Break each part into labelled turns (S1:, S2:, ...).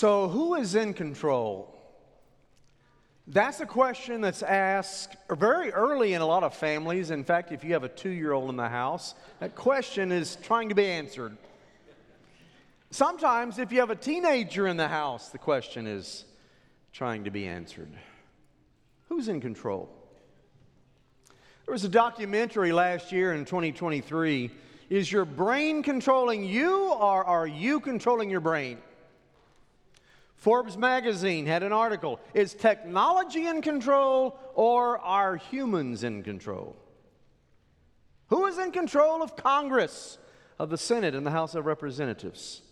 S1: So, who is in control? That's a question that's asked very early in a lot of families. In fact, if you have a two year old in the house, that question is trying to be answered. Sometimes, if you have a teenager in the house, the question is trying to be answered. Who's in control? There was a documentary last year in 2023. Is your brain controlling you, or are you controlling your brain? Forbes magazine had an article Is technology in control or are humans in control? Who is in control of Congress, of the Senate, and the House of Representatives?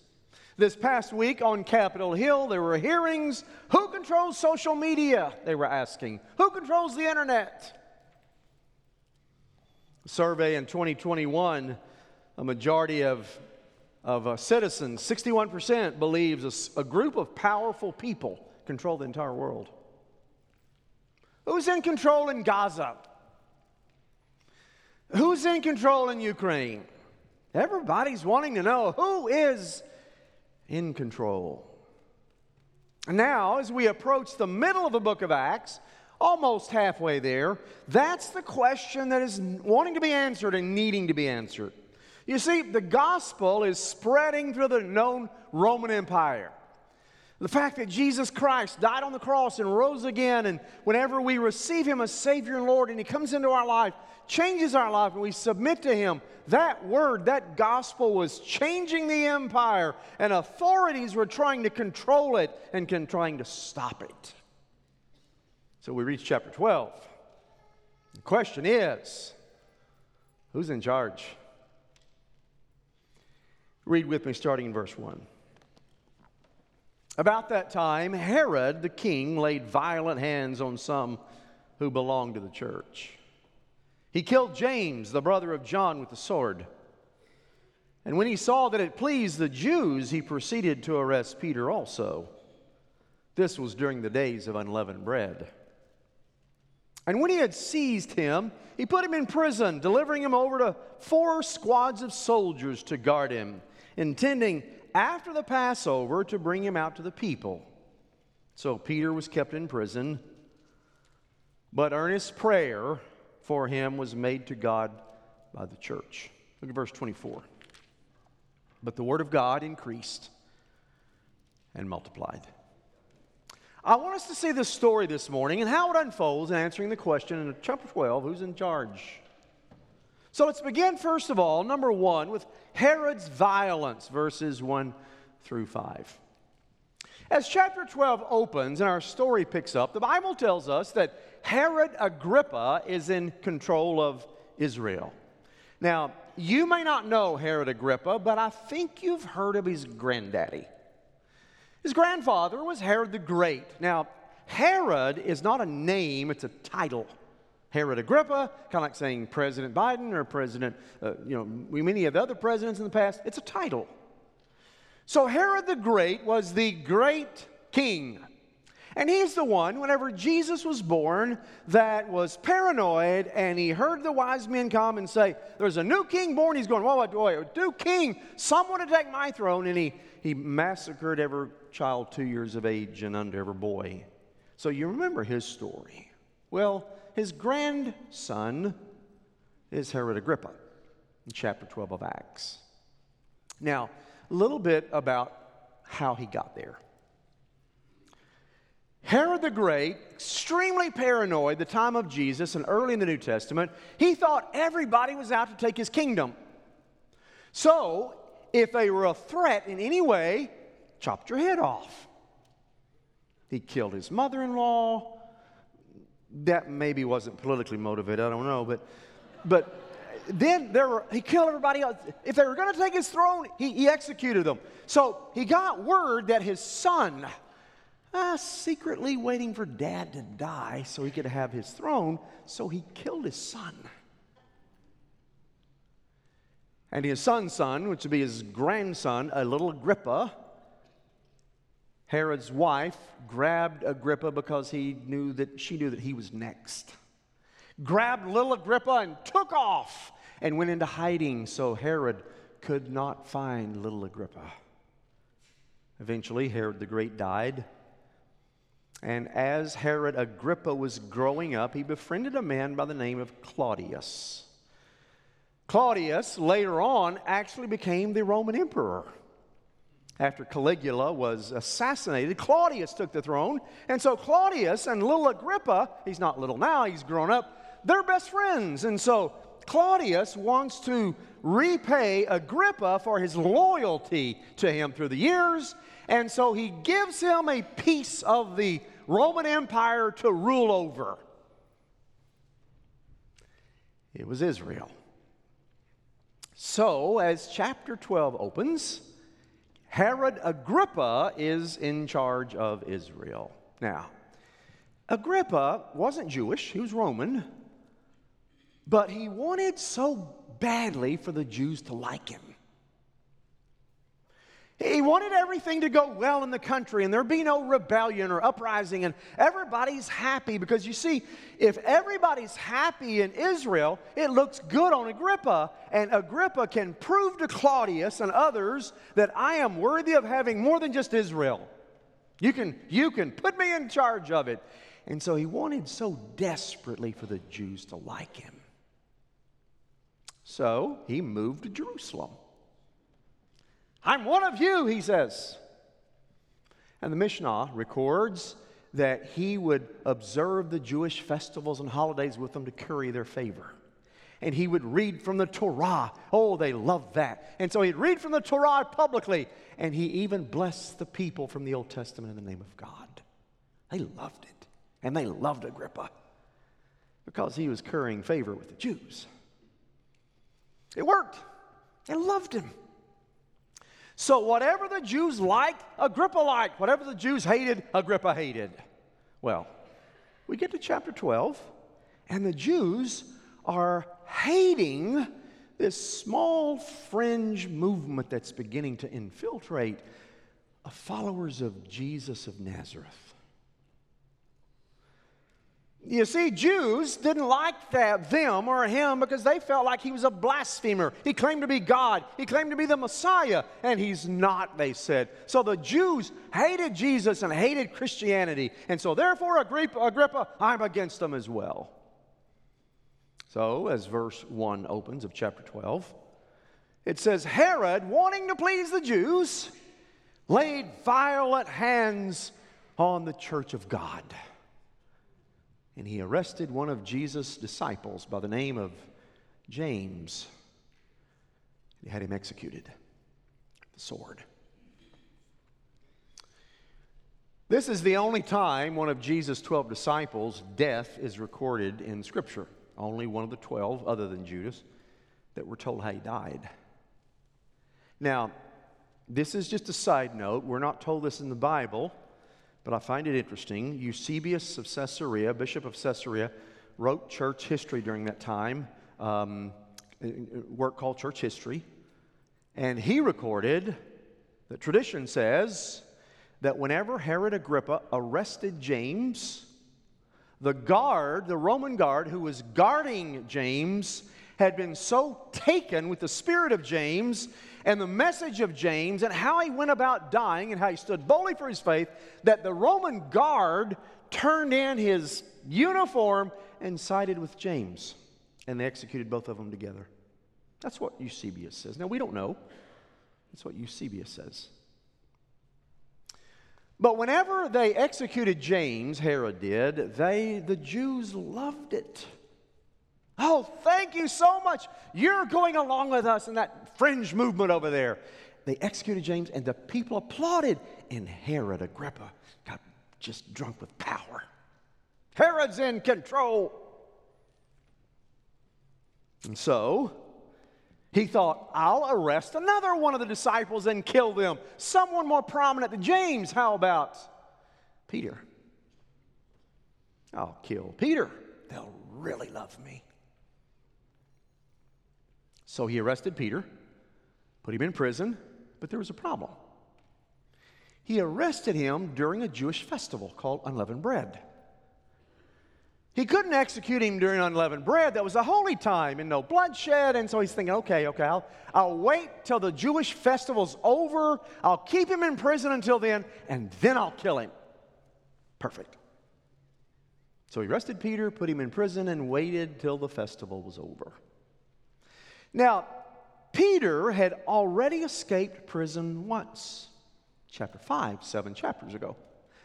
S1: This past week on Capitol Hill, there were hearings. Who controls social media? They were asking. Who controls the internet? A survey in 2021, a majority of of uh, citizens, 61% believes a, a group of powerful people control the entire world. Who's in control in Gaza? Who's in control in Ukraine? Everybody's wanting to know who is in control. Now, as we approach the middle of the book of Acts, almost halfway there, that's the question that is wanting to be answered and needing to be answered. You see, the gospel is spreading through the known Roman Empire. The fact that Jesus Christ died on the cross and rose again, and whenever we receive Him as Savior and Lord and He comes into our life, changes our life, and we submit to Him, that word, that gospel was changing the empire, and authorities were trying to control it and can, trying to stop it. So we reach chapter 12. The question is who's in charge? Read with me starting in verse 1. About that time, Herod the king laid violent hands on some who belonged to the church. He killed James, the brother of John, with the sword. And when he saw that it pleased the Jews, he proceeded to arrest Peter also. This was during the days of unleavened bread. And when he had seized him, he put him in prison, delivering him over to four squads of soldiers to guard him intending after the Passover to bring him out to the people. So Peter was kept in prison, but earnest prayer for him was made to God by the church. Look at verse 24. But the word of God increased and multiplied. I want us to see this story this morning and how it unfolds in answering the question in chapter 12 who's in charge? So let's begin, first of all, number one, with Herod's violence, verses 1 through 5. As chapter 12 opens and our story picks up, the Bible tells us that Herod Agrippa is in control of Israel. Now, you may not know Herod Agrippa, but I think you've heard of his granddaddy. His grandfather was Herod the Great. Now, Herod is not a name, it's a title. Herod Agrippa, kind of like saying President Biden or President, uh, you know, many of the other presidents in the past. It's a title. So Herod the Great was the great king. And he's the one, whenever Jesus was born, that was paranoid and he heard the wise men come and say, There's a new king born. He's going, Whoa, whoa, whoa, new king, someone to take my throne. And he, he massacred every child two years of age and under, every boy. So you remember his story. Well, his grandson is Herod Agrippa in chapter 12 of Acts. Now, a little bit about how he got there. Herod the Great, extremely paranoid the time of Jesus and early in the New Testament, he thought everybody was out to take his kingdom. So, if they were a threat in any way, chopped your head off. He killed his mother in law, that maybe wasn't politically motivated, I don't know, but, but then there were, he killed everybody else. If they were going to take his throne, he, he executed them. So he got word that his son, uh, secretly waiting for dad to die so he could have his throne, so he killed his son. And his son's son, which would be his grandson, a little Agrippa, Herod's wife grabbed Agrippa because he knew that she knew that he was next. Grabbed little Agrippa and took off and went into hiding so Herod could not find little Agrippa. Eventually, Herod the Great died. And as Herod Agrippa was growing up, he befriended a man by the name of Claudius. Claudius later on actually became the Roman emperor. After Caligula was assassinated, Claudius took the throne. And so Claudius and little Agrippa, he's not little now, he's grown up, they're best friends. And so Claudius wants to repay Agrippa for his loyalty to him through the years. And so he gives him a piece of the Roman Empire to rule over. It was Israel. So, as chapter 12 opens, Herod Agrippa is in charge of Israel. Now, Agrippa wasn't Jewish, he was Roman, but he wanted so badly for the Jews to like him. He wanted everything to go well in the country and there be no rebellion or uprising, and everybody's happy because you see, if everybody's happy in Israel, it looks good on Agrippa, and Agrippa can prove to Claudius and others that I am worthy of having more than just Israel. You can, you can put me in charge of it. And so he wanted so desperately for the Jews to like him. So he moved to Jerusalem. I'm one of you, he says. And the Mishnah records that he would observe the Jewish festivals and holidays with them to curry their favor. And he would read from the Torah. Oh, they loved that. And so he'd read from the Torah publicly. And he even blessed the people from the Old Testament in the name of God. They loved it. And they loved Agrippa because he was currying favor with the Jews. It worked. They loved him. So, whatever the Jews liked, Agrippa liked. Whatever the Jews hated, Agrippa hated. Well, we get to chapter 12, and the Jews are hating this small fringe movement that's beginning to infiltrate of followers of Jesus of Nazareth. You see, Jews didn't like that, them or him because they felt like he was a blasphemer. He claimed to be God, he claimed to be the Messiah, and he's not, they said. So the Jews hated Jesus and hated Christianity. And so, therefore, Agrippa, I'm against them as well. So, as verse 1 opens of chapter 12, it says, Herod, wanting to please the Jews, laid violent hands on the church of God and he arrested one of Jesus' disciples by the name of James. He had him executed. The sword. This is the only time one of Jesus' 12 disciples' death is recorded in Scripture. Only one of the 12, other than Judas, that we're told how he died. Now, this is just a side note. We're not told this in the Bible but I find it interesting. Eusebius of Caesarea, Bishop of Caesarea, wrote church history during that time, um, work called Church History. And he recorded that tradition says that whenever Herod Agrippa arrested James, the guard, the Roman guard who was guarding James, had been so taken with the spirit of James and the message of James and how he went about dying and how he stood boldly for his faith that the Roman guard turned in his uniform and sided with James. And they executed both of them together. That's what Eusebius says. Now, we don't know. That's what Eusebius says. But whenever they executed James, Herod did, they, the Jews loved it. Oh, thank you so much. You're going along with us in that fringe movement over there. They executed James, and the people applauded. And Herod Agrippa got just drunk with power. Herod's in control. And so he thought, I'll arrest another one of the disciples and kill them. Someone more prominent than James. How about Peter? I'll kill Peter. They'll really love me. So he arrested Peter, put him in prison, but there was a problem. He arrested him during a Jewish festival called unleavened bread. he couldn't execute him during unleavened bread. That was a holy time and no bloodshed. And so he's thinking, okay, okay, I'll, I'll wait till the Jewish festival's over. I'll keep him in prison until then, and then I'll kill him. Perfect. So he arrested Peter, put him in prison, and waited till the festival was over. Now, Peter had already escaped prison once. Chapter 5, seven chapters ago.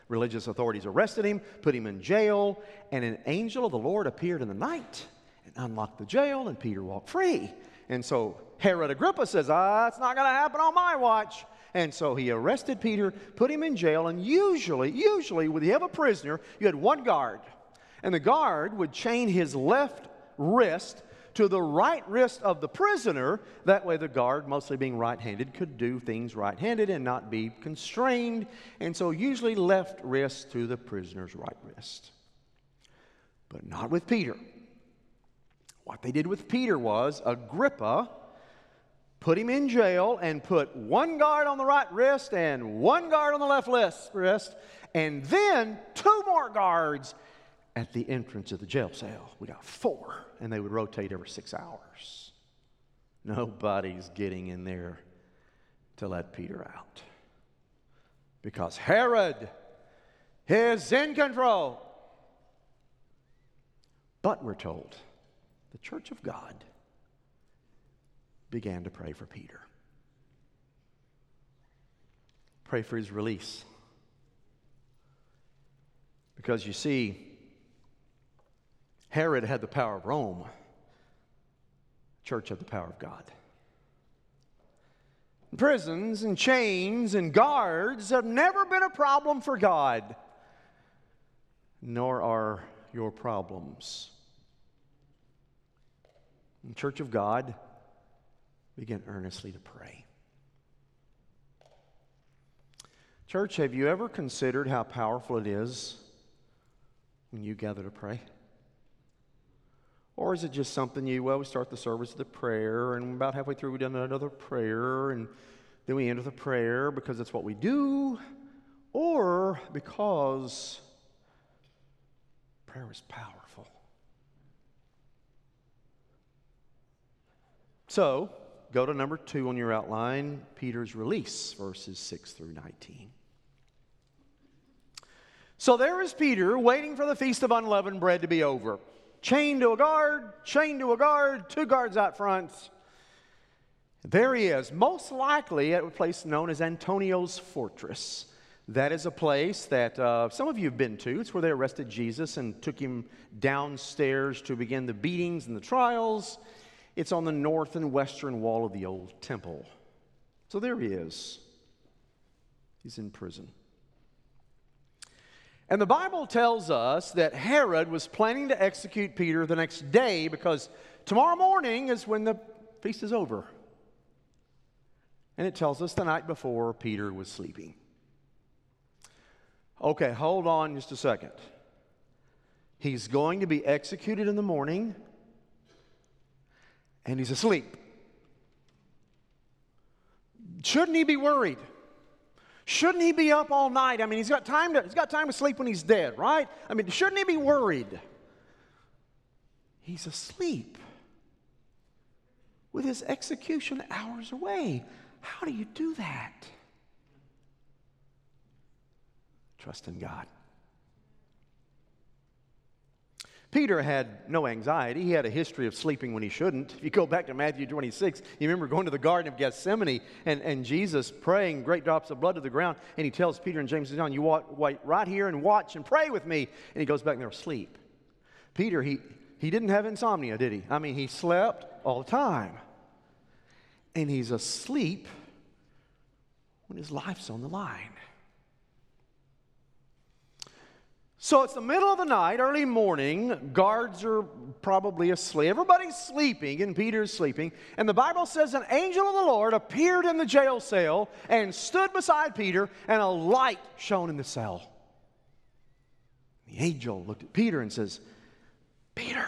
S1: Religious authorities arrested him, put him in jail, and an angel of the Lord appeared in the night and unlocked the jail, and Peter walked free. And so Herod Agrippa says, Ah, it's not going to happen on my watch. And so he arrested Peter, put him in jail, and usually, usually, when you have a prisoner, you had one guard. And the guard would chain his left wrist to the right wrist of the prisoner. That way, the guard, mostly being right handed, could do things right handed and not be constrained. And so, usually, left wrist to the prisoner's right wrist. But not with Peter. What they did with Peter was Agrippa put him in jail and put one guard on the right wrist and one guard on the left wrist, and then two more guards at the entrance of the jail cell. We got four, and they would rotate every six hours. Nobody's getting in there to let Peter out because Herod is in control. But we're told the church of God began to pray for Peter. Pray for his release. Because you see, Herod had the power of Rome, church had the power of God. Prisons and chains and guards have never been a problem for God, nor are your problems. The church of God, begin earnestly to pray. Church, have you ever considered how powerful it is when you gather to pray? Or is it just something you, well, we start the service with a prayer, and about halfway through, we've done another prayer, and then we end with a prayer because it's what we do, or because prayer is powerful. So, go to number two on your outline Peter's release, verses 6 through 19. So there is Peter waiting for the feast of unleavened bread to be over chained to a guard, chained to a guard, two guards out front. There he is, most likely at a place known as Antonia's Fortress. That is a place that uh, some of you have been to. It's where they arrested Jesus and took him downstairs to begin the beatings and the trials. It's on the north and western wall of the old temple. So there he is. He's in prison. And the Bible tells us that Herod was planning to execute Peter the next day because tomorrow morning is when the feast is over. And it tells us the night before Peter was sleeping. Okay, hold on just a second. He's going to be executed in the morning, and he's asleep. Shouldn't he be worried? Shouldn't he be up all night? I mean, he's got time to, he's got time to sleep when he's dead, right? I mean, shouldn't he be worried? He's asleep with his execution hours away. How do you do that? Trust in God. Peter had no anxiety. He had a history of sleeping when he shouldn't. If you go back to Matthew 26, you remember going to the Garden of Gethsemane and, and Jesus praying great drops of blood to the ground. And he tells Peter and James and John, You wait right here and watch and pray with me. And he goes back and they're asleep. Peter, he, he didn't have insomnia, did he? I mean, he slept all the time. And he's asleep when his life's on the line. So it's the middle of the night, early morning. Guards are probably asleep. Everybody's sleeping, and Peter's sleeping. And the Bible says an angel of the Lord appeared in the jail cell and stood beside Peter, and a light shone in the cell. The angel looked at Peter and says, Peter.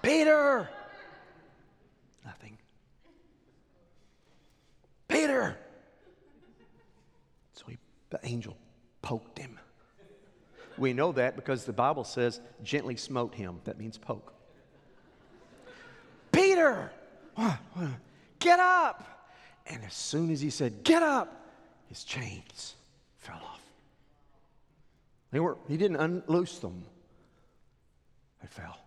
S1: Peter. Nothing. Peter. The angel poked him. We know that because the Bible says, gently smote him. That means poke. Peter, get up. And as soon as he said, get up, his chains fell off. They were, he didn't unloose them, they fell.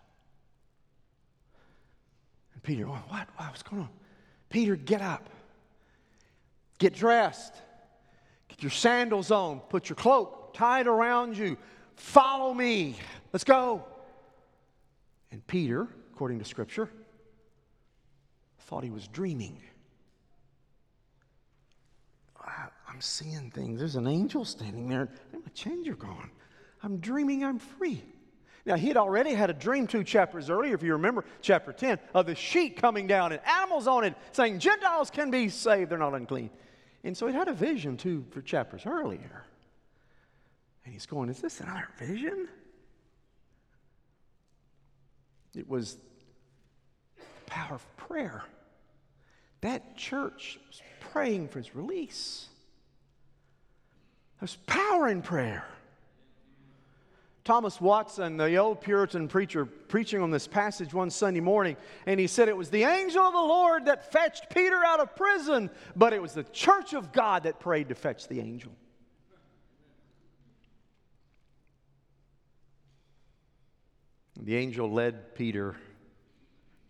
S1: And Peter, what? What? What's going on? Peter, get up. Get dressed. Get your sandals on. Put your cloak tied around you. Follow me. Let's go. And Peter, according to Scripture, thought he was dreaming. I'm seeing things. There's an angel standing there. My chains are gone. I'm dreaming I'm free. Now, he had already had a dream two chapters earlier, if you remember, chapter 10, of the sheet coming down and animals on it saying, Gentiles can be saved, they're not unclean. And so he had a vision two for chapters earlier. And he's going, Is this another vision? It was the power of prayer. That church was praying for his release. There's power in prayer. Thomas Watson, the old Puritan preacher, preaching on this passage one Sunday morning, and he said it was the angel of the Lord that fetched Peter out of prison, but it was the church of God that prayed to fetch the angel. The angel led Peter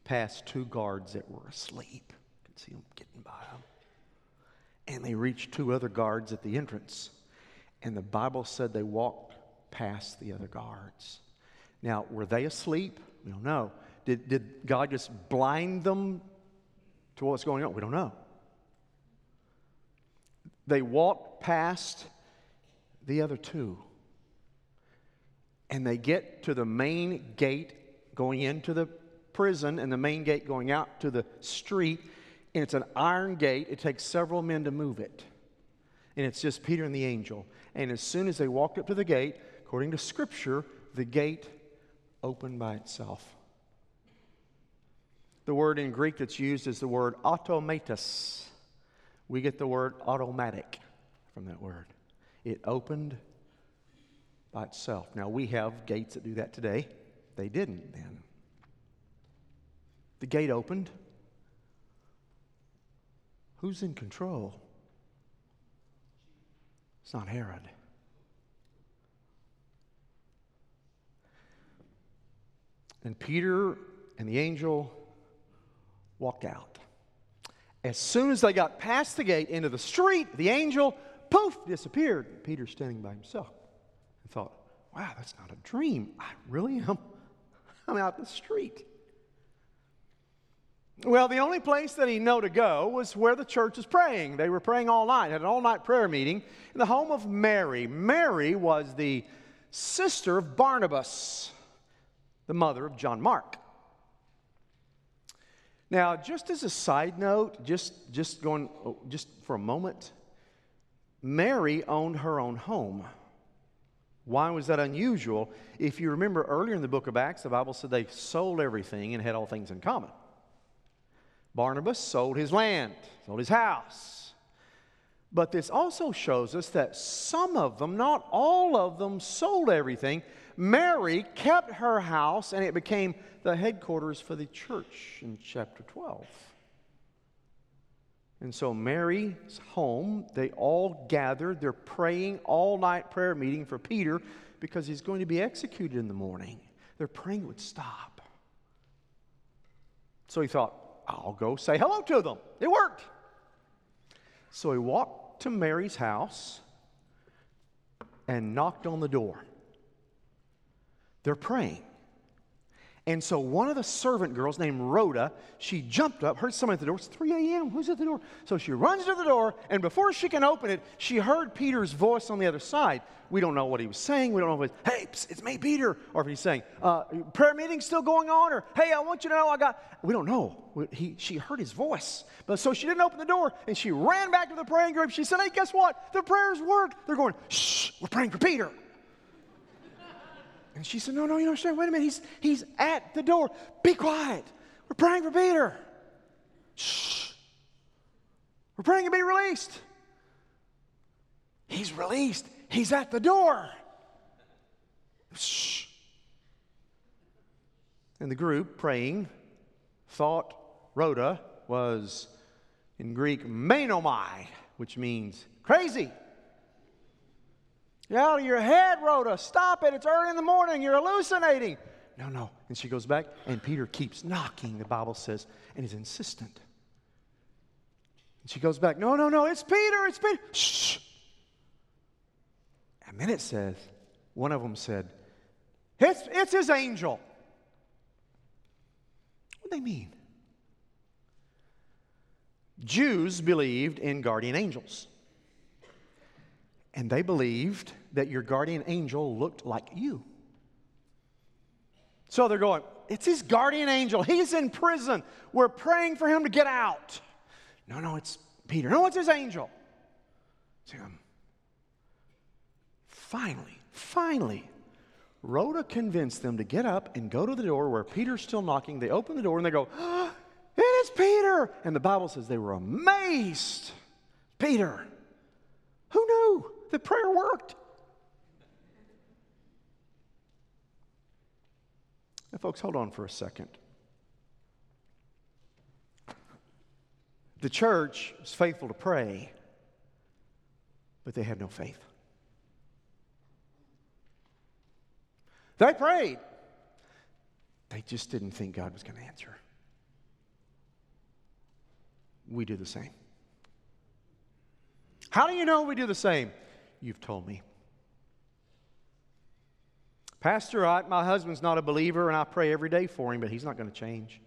S1: past two guards that were asleep. You can see them getting by them. And they reached two other guards at the entrance. And the Bible said they walked past the other guards. Now, were they asleep? We don't know. Did, did God just blind them to what's going on? We don't know. They walked past the other two. And they get to the main gate going into the prison and the main gate going out to the street. And it's an iron gate. It takes several men to move it. And it's just Peter and the angel. And as soon as they walked up to the gate, according to Scripture, the gate opened by itself. The word in Greek that's used is the word automatus. We get the word automatic from that word. It opened by itself. Now, we have gates that do that today. They didn't then. The gate opened. Who's in control? It's not Herod. And Peter and the angel walked out. As soon as they got past the gate into the street, the angel, poof, disappeared. Peter standing by himself and thought, wow, that's not a dream. I really am. I'm out in the street. Well, the only place that he knew to go was where the church was praying. They were praying all night, had an all night prayer meeting in the home of Mary. Mary was the sister of Barnabas the mother of John Mark. Now, just as a side note, just, just going, oh, just for a moment, Mary owned her own home. Why was that unusual? If you remember earlier in the book of Acts, the Bible said they sold everything and had all things in common. Barnabas sold his land, sold his house. But this also shows us that some of them, not all of them, sold everything, Mary kept her house and it became the headquarters for the church in chapter 12. And so, Mary's home, they all gathered. They're praying all night prayer meeting for Peter because he's going to be executed in the morning. They're praying would stop. So he thought, I'll go say hello to them. It worked. So he walked to Mary's house and knocked on the door. They're praying. And so one of the servant girls named Rhoda, she jumped up, heard someone at the door. It's 3 a.m. Who's at the door? So she runs to the door, and before she can open it, she heard Peter's voice on the other side. We don't know what he was saying. We don't know if it's, hey, it's me, Peter. Or if he's saying, uh, prayer meeting still going on, or hey, I want you to know I got. We don't know. He, she heard his voice. But so she didn't open the door, and she ran back to the praying group. She said, hey, guess what? The prayers worked. They're going, shh, we're praying for Peter. And she said, No, no, you don't understand. Wait a minute. He's, he's at the door. Be quiet. We're praying for Peter. Shh. We're praying to be released. He's released. He's at the door. Shh. And the group praying thought Rhoda was in Greek menomai, which means crazy. You're out of your head, Rhoda. Stop it. It's early in the morning. You're hallucinating. No, no. And she goes back, and Peter keeps knocking, the Bible says, and he's insistent. And she goes back, No, no, no. It's Peter. It's Peter. Shh. And then it says, one of them said, It's, it's his angel. What do they mean? Jews believed in guardian angels. And they believed that your guardian angel looked like you. So they're going, It's his guardian angel. He's in prison. We're praying for him to get out. No, no, it's Peter. No, it's his angel. It's him. Um, finally, finally, Rhoda convinced them to get up and go to the door where Peter's still knocking. They open the door and they go, oh, It is Peter. And the Bible says they were amazed. Peter. Who knew the prayer worked? Now, folks, hold on for a second. The church is faithful to pray, but they had no faith. They prayed. They just didn't think God was going to answer. We do the same. How do you know we do the same? You've told me. Pastor, I, my husband's not a believer and I pray every day for him, but he's not going to change.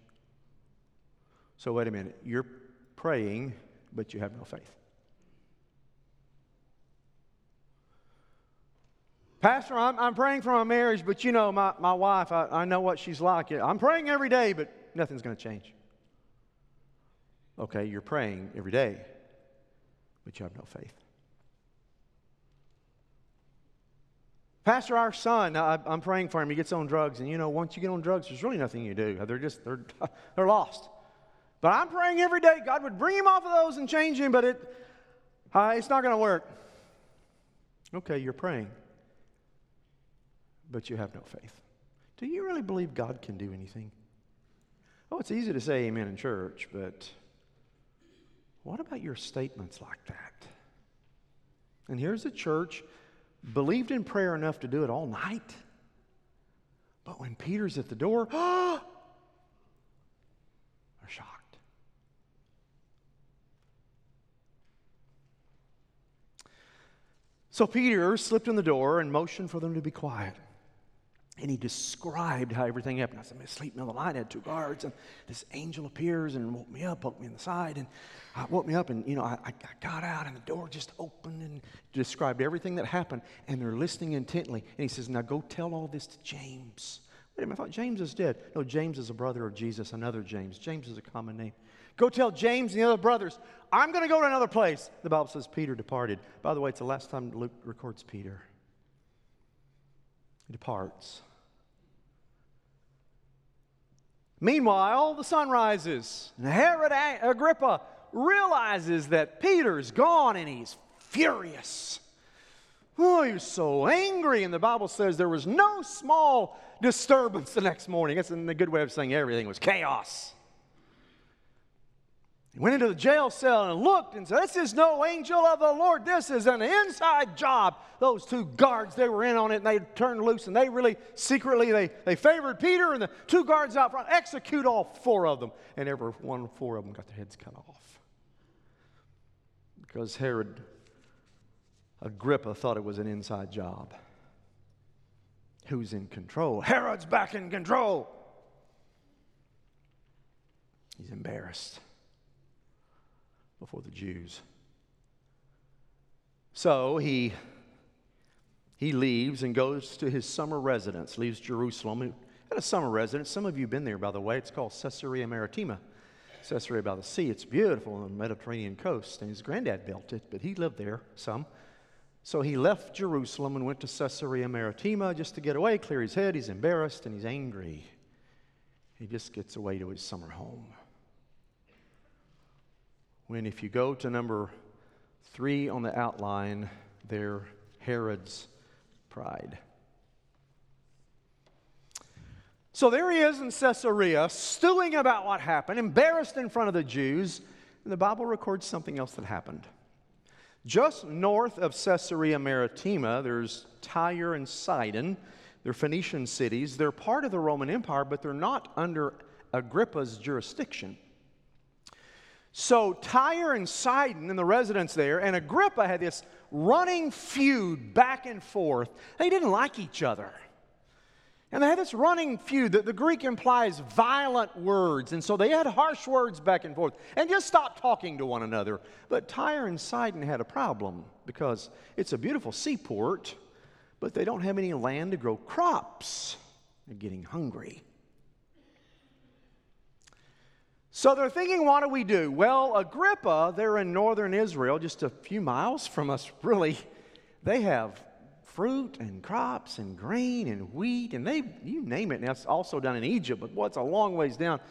S1: So, wait a minute. You're praying, but you have no faith. Pastor, I'm, I'm praying for my marriage, but you know, my, my wife, I, I know what she's like. I'm praying every day, but nothing's going to change. Okay, you're praying every day, but you have no faith. Pastor, our son, I, am praying for him. He gets on drugs, and you know, once you get on drugs, there's really nothing you do. They're just they're they're lost. But I'm praying every day God would bring him off of those and change him, but it uh, it's not going to work. Okay, you're praying, but you have no faith. Do you really believe God can do anything? Oh, it's easy to say amen in church, but what about your statements like that? And here's a church believed in prayer enough to do it all night. But when Peter's at the door, they're shocked. So Peter slipped in the door and motioned for them to be quiet. And he described how everything happened. I said, I'm asleep in the line. I had two guards, and this angel appears and woke me up, poked me in the side, and uh, woke me up. And, you know, I, I got out, and the door just opened and described everything that happened. And they're listening intently. And he says, Now go tell all this to James. Wait a minute, I thought James is dead. No, James is a brother of Jesus, another James. James is a common name. Go tell James and the other brothers, I'm going to go to another place. The Bible says Peter departed. By the way, it's the last time Luke records Peter. He departs. Meanwhile, the sun rises, and Herod Agrippa realizes that Peter's gone and he's furious. Oh, he's so angry. And the Bible says there was no small disturbance the next morning. That's a good way of saying everything was chaos. He went into the jail cell and looked and said, This is no angel of the Lord. This is an inside job. Those two guards, they were in on it and they turned loose and they really secretly, they, they favored Peter and the two guards out front, execute all four of them. And every one, four of them got their heads cut off. Because Herod Agrippa thought it was an inside job. Who's in control? Herod's back in control. He's embarrassed before the Jews. So he, he leaves and goes to his summer residence, leaves Jerusalem. He had a summer residence. Some of you have been there, by the way. It's called Caesarea Maritima, Caesarea by the sea. It's beautiful on the Mediterranean coast. And his granddad built it, but he lived there some. So he left Jerusalem and went to Caesarea Maritima just to get away, clear his head. He's embarrassed and he's angry. He just gets away to his summer home when if you go to number three on the outline, their Herod's pride. So there he is in Caesarea, stewing about what happened, embarrassed in front of the Jews. And the Bible records something else that happened. Just north of Caesarea Maritima, there's Tyre and Sidon. They're Phoenician cities. They're part of the Roman Empire, but they're not under Agrippa's jurisdiction. So Tyre and Sidon and the residents there, and Agrippa had this running feud back and forth. They didn't like each other. And they had this running feud that the Greek implies violent words. And so they had harsh words back and forth and just stopped talking to one another. But Tyre and Sidon had a problem because it's a beautiful seaport, but they don't have any land to grow crops. They're getting hungry. So they're thinking, what do we do? Well, Agrippa, they're in northern Israel, just a few miles from us, really. They have fruit and crops and grain and wheat, and they, you name it. And that's also done in Egypt, but what's a long ways down.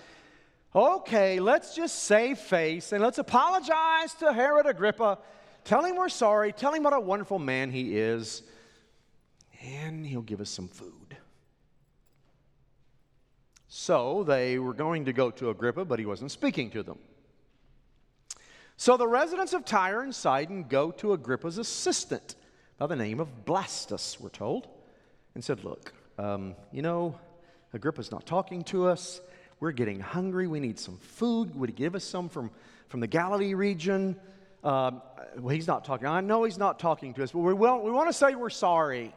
S1: Okay, let's just save face and let's apologize to Herod Agrippa. Tell him we're sorry. Tell him what a wonderful man he is. And he'll give us some food. So they were going to go to Agrippa, but he wasn't speaking to them. So the residents of Tyre and Sidon go to Agrippa's assistant by the name of Blastus, we're told, and said, Look, um, you know, Agrippa's not talking to us. We're getting hungry. We need some food. Would he give us some from, from the Galilee region? Um, well, he's not talking. I know he's not talking to us, but we, will, we want to say we're sorry.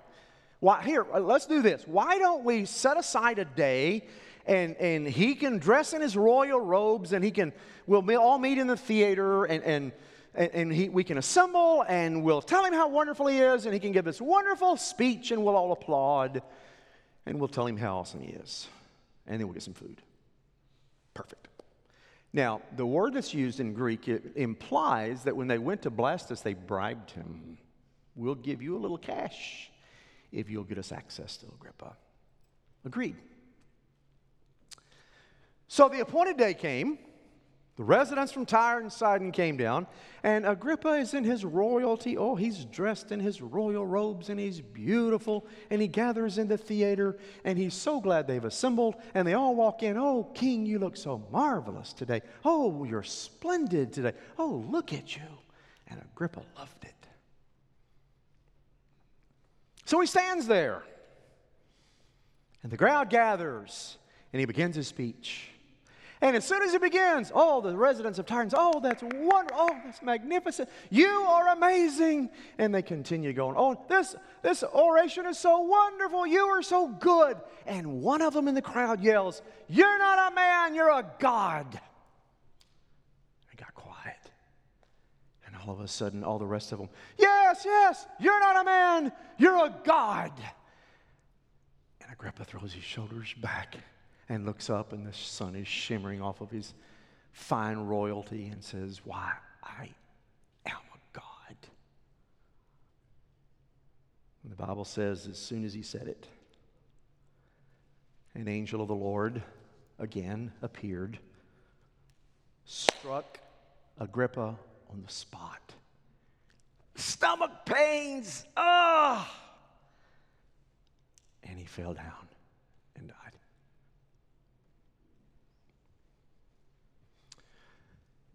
S1: Why, here, let's do this. Why don't we set aside a day and, and he can dress in his royal robes and he can, we'll all meet in the theater and, and and, he, we can assemble and we'll tell him how wonderful he is, and he can give this wonderful speech, and we'll all applaud, and we'll tell him how awesome he is. And then we'll get some food. Perfect. Now, the word that's used in Greek implies that when they went to Blastus, they bribed him. We'll give you a little cash if you'll get us access to Agrippa. Agreed. So the appointed day came. The residents from Tyre and Sidon came down, and Agrippa is in his royalty. Oh, he's dressed in his royal robes and he's beautiful, and he gathers in the theater, and he's so glad they've assembled, and they all walk in. Oh, King, you look so marvelous today. Oh, you're splendid today. Oh, look at you. And Agrippa loved it. So he stands there, and the crowd gathers, and he begins his speech. And as soon as it begins, all the residents of Tyre oh, that's wonderful. Oh, that's magnificent. You are amazing. And they continue going, oh, this, this oration is so wonderful. You are so good. And one of them in the crowd yells, You're not a man, you're a God. It got quiet. And all of a sudden, all the rest of them, Yes, yes, you're not a man, you're a God. And Agrippa throws his shoulders back and looks up, and the sun is shimmering off of his fine royalty and says, Why, I am a God. And the Bible says, as soon as he said it, an angel of the Lord again appeared, struck Agrippa on the spot. Stomach pains, ah! And he fell down and died.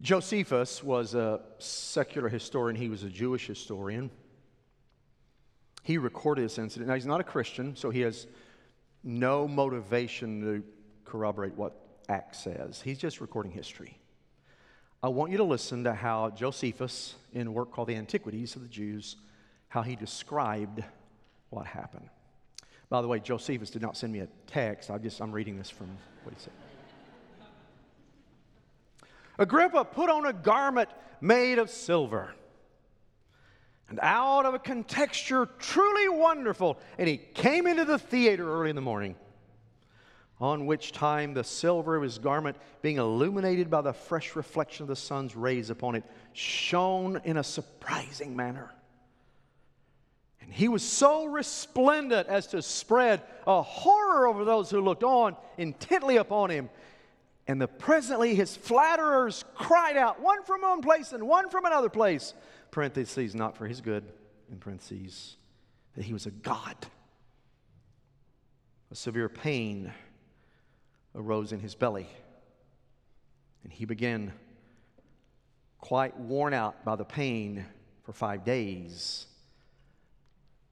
S1: Josephus was a secular historian, he was a Jewish historian. He recorded this incident. Now, he's not a Christian, so he has no motivation to corroborate what Acts says. He's just recording history. I want you to listen to how Josephus, in a work called The Antiquities of the Jews, how he described what happened. By the way, Josephus did not send me a text. I just I'm reading this from what he said. Agrippa put on a garment made of silver. And out of a contexture truly wonderful, and he came into the theater early in the morning, on which time the silver of his garment, being illuminated by the fresh reflection of the sun's rays upon it, shone in a surprising manner. And he was so resplendent as to spread a horror over those who looked on intently upon him. And the presently his flatterers cried out, one from one place and one from another place, parentheses, not for his good, in parentheses, that he was a God. A severe pain arose in his belly, and he began quite worn out by the pain for five days,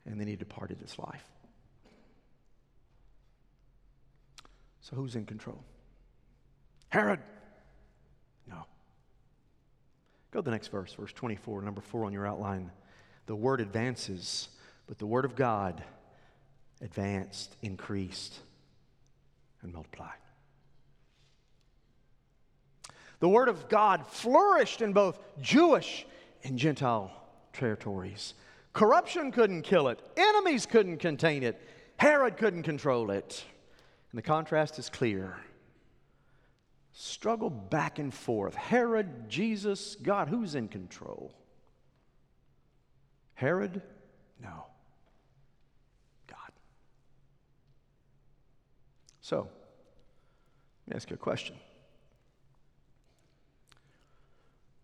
S1: and then he departed this life. So, who's in control? Herod. No. Go to the next verse, verse 24, number 4 on your outline. The word advances, but the word of God advanced, increased, and multiplied. The word of God flourished in both Jewish and Gentile territories. Corruption couldn't kill it, enemies couldn't contain it, Herod couldn't control it. And the contrast is clear. Struggle back and forth. Herod, Jesus, God, who's in control? Herod? No. God. So, let me ask you a question.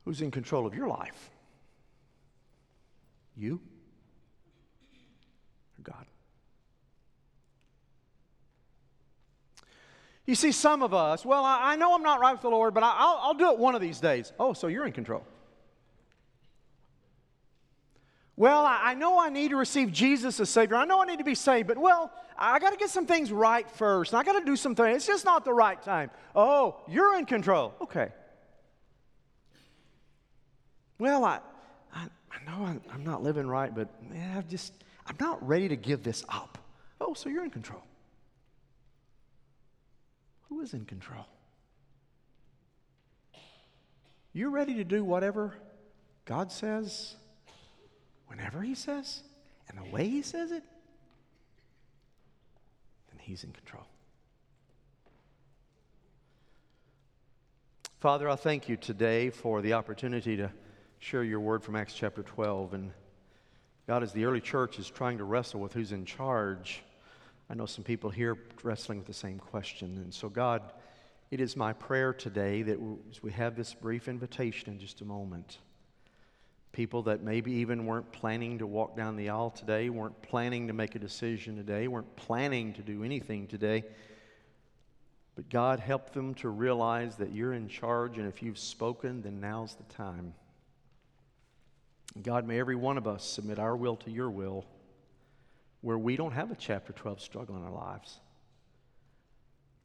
S1: Who's in control of your life? You or God? You see, some of us, well, I, I know I'm not right with the Lord, but I, will I'll do it one of these days. Oh, so you're in control. Well, I, I know I need to receive Jesus as Savior. I know I need to be saved, but well, I got to get some things right first. I got to do some things. It's just not the right time. Oh, you're in control. Okay. Well, I, I, I know I'm, I'm not living right, but man, I've just, I'm not ready to give this up. Oh, so you're in control. Who is in control? You're ready to do whatever God says, whenever He says, and the way He says it? Then He's in control. Father, I thank you today for the opportunity to share your word from Acts chapter 12. And God, as the early church is trying to wrestle with who's in charge, I know some people here wrestling with the same question. And so, God, it is my prayer today that as we have this brief invitation in just a moment, people that maybe even weren't planning to walk down the aisle today, weren't planning to make a decision today, weren't planning to do anything today, but God, help them to realize that you're in charge, and if you've spoken, then now's the time. God, may every one of us submit our will to your will where we don't have a chapter 12 struggle in our lives.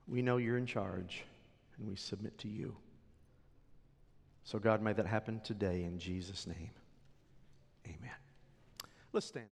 S1: We know you're in charge and we submit to you. So, God, may that happen today in Jesus' name. Amen. Let's stand.